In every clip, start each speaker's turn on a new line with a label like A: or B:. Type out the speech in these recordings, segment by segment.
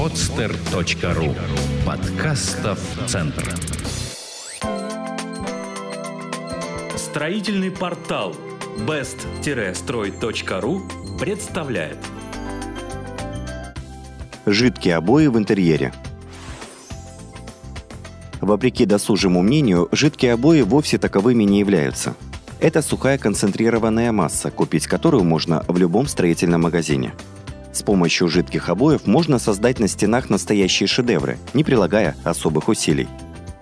A: podster.ru Подкастов Центр.
B: Строительный портал best-строй.ру представляет.
C: Жидкие обои в интерьере. Вопреки досужему мнению, жидкие обои вовсе таковыми не являются. Это сухая концентрированная масса, купить которую можно в любом строительном магазине – с помощью жидких обоев можно создать на стенах настоящие шедевры, не прилагая особых усилий.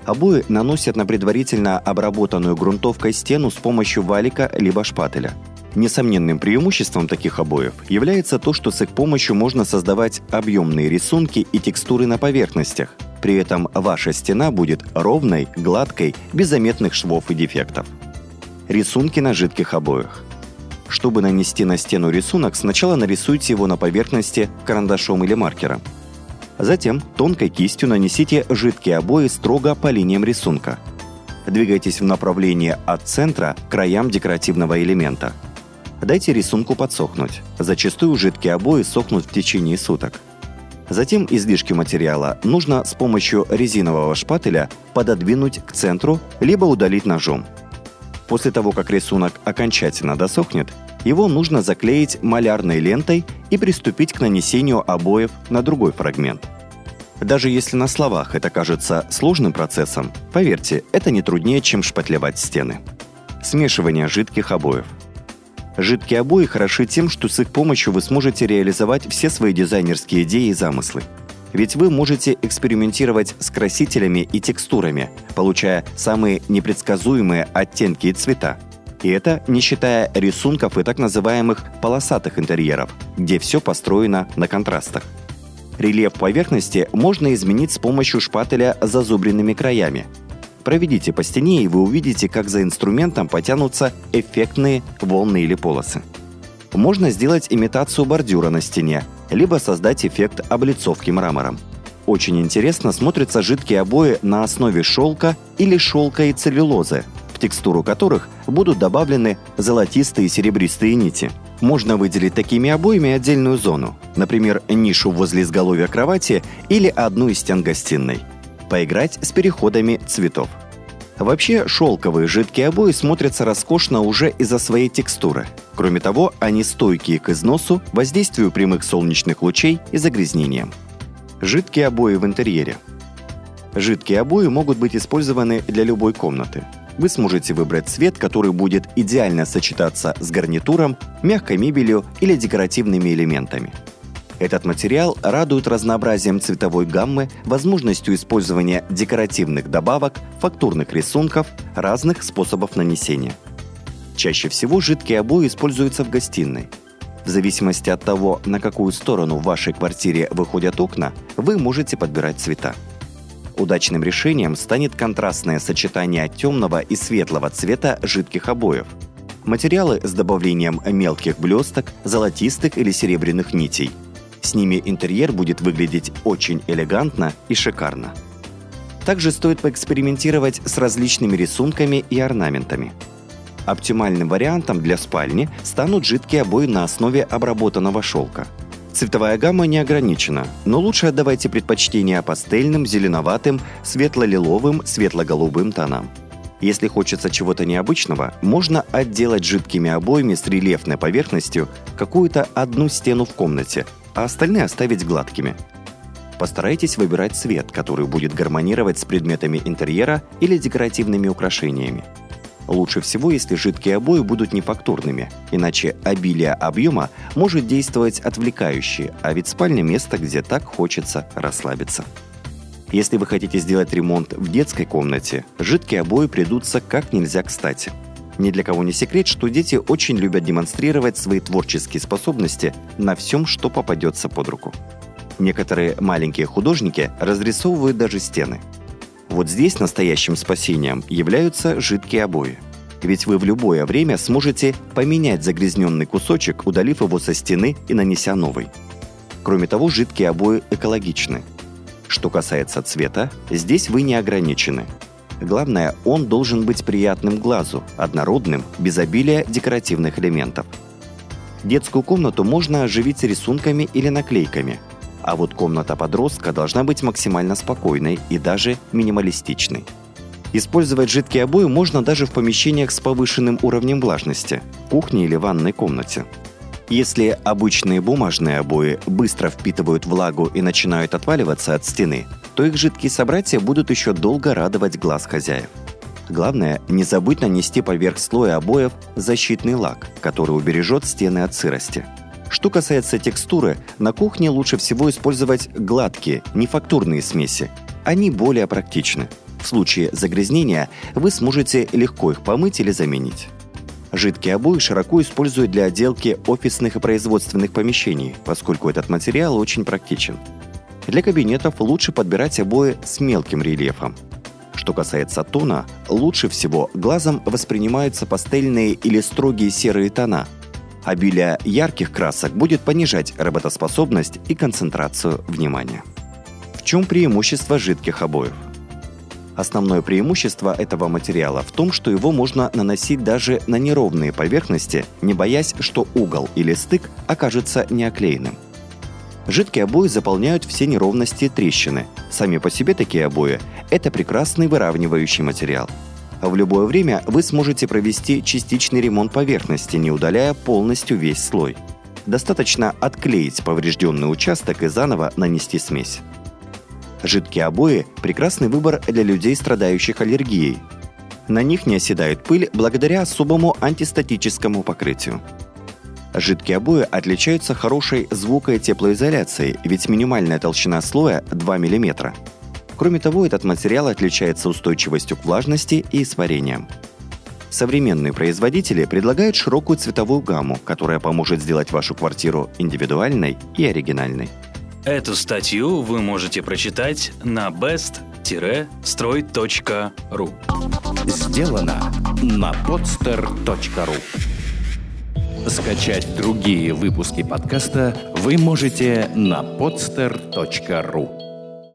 C: Обои наносят на предварительно обработанную грунтовкой стену с помощью валика либо шпателя. Несомненным преимуществом таких обоев является то, что с их помощью можно создавать объемные рисунки и текстуры на поверхностях. При этом ваша стена будет ровной, гладкой, без заметных швов и дефектов. Рисунки на жидких обоях. Чтобы нанести на стену рисунок, сначала нарисуйте его на поверхности карандашом или маркером. Затем тонкой кистью нанесите жидкие обои строго по линиям рисунка. Двигайтесь в направлении от центра к краям декоративного элемента. Дайте рисунку подсохнуть. Зачастую жидкие обои сохнут в течение суток. Затем излишки материала нужно с помощью резинового шпателя пододвинуть к центру, либо удалить ножом – После того, как рисунок окончательно досохнет, его нужно заклеить малярной лентой и приступить к нанесению обоев на другой фрагмент. Даже если на словах это кажется сложным процессом, поверьте, это не труднее, чем шпатлевать стены. Смешивание жидких обоев. Жидкие обои хороши тем, что с их помощью вы сможете реализовать все свои дизайнерские идеи и замыслы – ведь вы можете экспериментировать с красителями и текстурами, получая самые непредсказуемые оттенки и цвета. И это не считая рисунков и так называемых полосатых интерьеров, где все построено на контрастах. Рельеф поверхности можно изменить с помощью шпателя с зазубренными краями. Проведите по стене, и вы увидите, как за инструментом потянутся эффектные волны или полосы. Можно сделать имитацию бордюра на стене, либо создать эффект облицовки мрамором. Очень интересно смотрятся жидкие обои на основе шелка или шелка и целлюлозы, в текстуру которых будут добавлены золотистые и серебристые нити. Можно выделить такими обоями отдельную зону, например, нишу возле изголовья кровати или одну из стен гостиной. Поиграть с переходами цветов. Вообще, шелковые жидкие обои смотрятся роскошно уже из-за своей текстуры. Кроме того, они стойкие к износу, воздействию прямых солнечных лучей и загрязнениям. Жидкие обои в интерьере. Жидкие обои могут быть использованы для любой комнаты. Вы сможете выбрать цвет, который будет идеально сочетаться с гарнитуром, мягкой мебелью или декоративными элементами – этот материал радует разнообразием цветовой гаммы, возможностью использования декоративных добавок, фактурных рисунков, разных способов нанесения. Чаще всего жидкие обои используются в гостиной. В зависимости от того, на какую сторону в вашей квартире выходят окна, вы можете подбирать цвета. Удачным решением станет контрастное сочетание темного и светлого цвета жидких обоев. Материалы с добавлением мелких блесток, золотистых или серебряных нитей – с ними интерьер будет выглядеть очень элегантно и шикарно. Также стоит поэкспериментировать с различными рисунками и орнаментами. Оптимальным вариантом для спальни станут жидкие обои на основе обработанного шелка. Цветовая гамма не ограничена, но лучше отдавайте предпочтение пастельным, зеленоватым, светло-лиловым, светло-голубым тонам. Если хочется чего-то необычного, можно отделать жидкими обоями с рельефной поверхностью какую-то одну стену в комнате, а остальные оставить гладкими. Постарайтесь выбирать цвет, который будет гармонировать с предметами интерьера или декоративными украшениями. Лучше всего, если жидкие обои будут не фактурными, иначе обилие объема может действовать отвлекающе, а ведь спальня – место, где так хочется расслабиться. Если вы хотите сделать ремонт в детской комнате, жидкие обои придутся как нельзя кстати – ни для кого не секрет, что дети очень любят демонстрировать свои творческие способности на всем, что попадется под руку. Некоторые маленькие художники разрисовывают даже стены. Вот здесь настоящим спасением являются жидкие обои. Ведь вы в любое время сможете поменять загрязненный кусочек, удалив его со стены и нанеся новый. Кроме того, жидкие обои экологичны. Что касается цвета, здесь вы не ограничены – Главное, он должен быть приятным глазу, однородным, без обилия декоративных элементов. Детскую комнату можно оживить рисунками или наклейками, А вот комната подростка должна быть максимально спокойной и даже минималистичной. Использовать жидкие обои можно даже в помещениях с повышенным уровнем влажности – кухне или ванной комнате. Если обычные бумажные обои быстро впитывают влагу и начинают отваливаться от стены, то их жидкие собратья будут еще долго радовать глаз хозяев. Главное, не забудь нанести поверх слоя обоев защитный лак, который убережет стены от сырости. Что касается текстуры, на кухне лучше всего использовать гладкие, нефактурные смеси. Они более практичны. В случае загрязнения вы сможете легко их помыть или заменить. Жидкие обои широко используют для отделки офисных и производственных помещений, поскольку этот материал очень практичен. Для кабинетов лучше подбирать обои с мелким рельефом. Что касается тона, лучше всего глазом воспринимаются пастельные или строгие серые тона. Обилие ярких красок будет понижать работоспособность и концентрацию внимания. В чем преимущество жидких обоев? Основное преимущество этого материала в том, что его можно наносить даже на неровные поверхности, не боясь, что угол или стык окажется неоклеенным. Жидкие обои заполняют все неровности и трещины. Сами по себе такие обои – это прекрасный выравнивающий материал. В любое время вы сможете провести частичный ремонт поверхности, не удаляя полностью весь слой. Достаточно отклеить поврежденный участок и заново нанести смесь. Жидкие обои – прекрасный выбор для людей, страдающих аллергией. На них не оседает пыль благодаря особому антистатическому покрытию. Жидкие обои отличаются хорошей звуко- и теплоизоляцией, ведь минимальная толщина слоя 2 мм. Кроме того, этот материал отличается устойчивостью к влажности и испарениям. Современные производители предлагают широкую цветовую гамму, которая поможет сделать вашу квартиру индивидуальной и оригинальной.
B: Эту статью вы можете прочитать на best-строй.ru
A: Сделано на podster.ru Скачать другие выпуски подкаста вы можете на podster.ru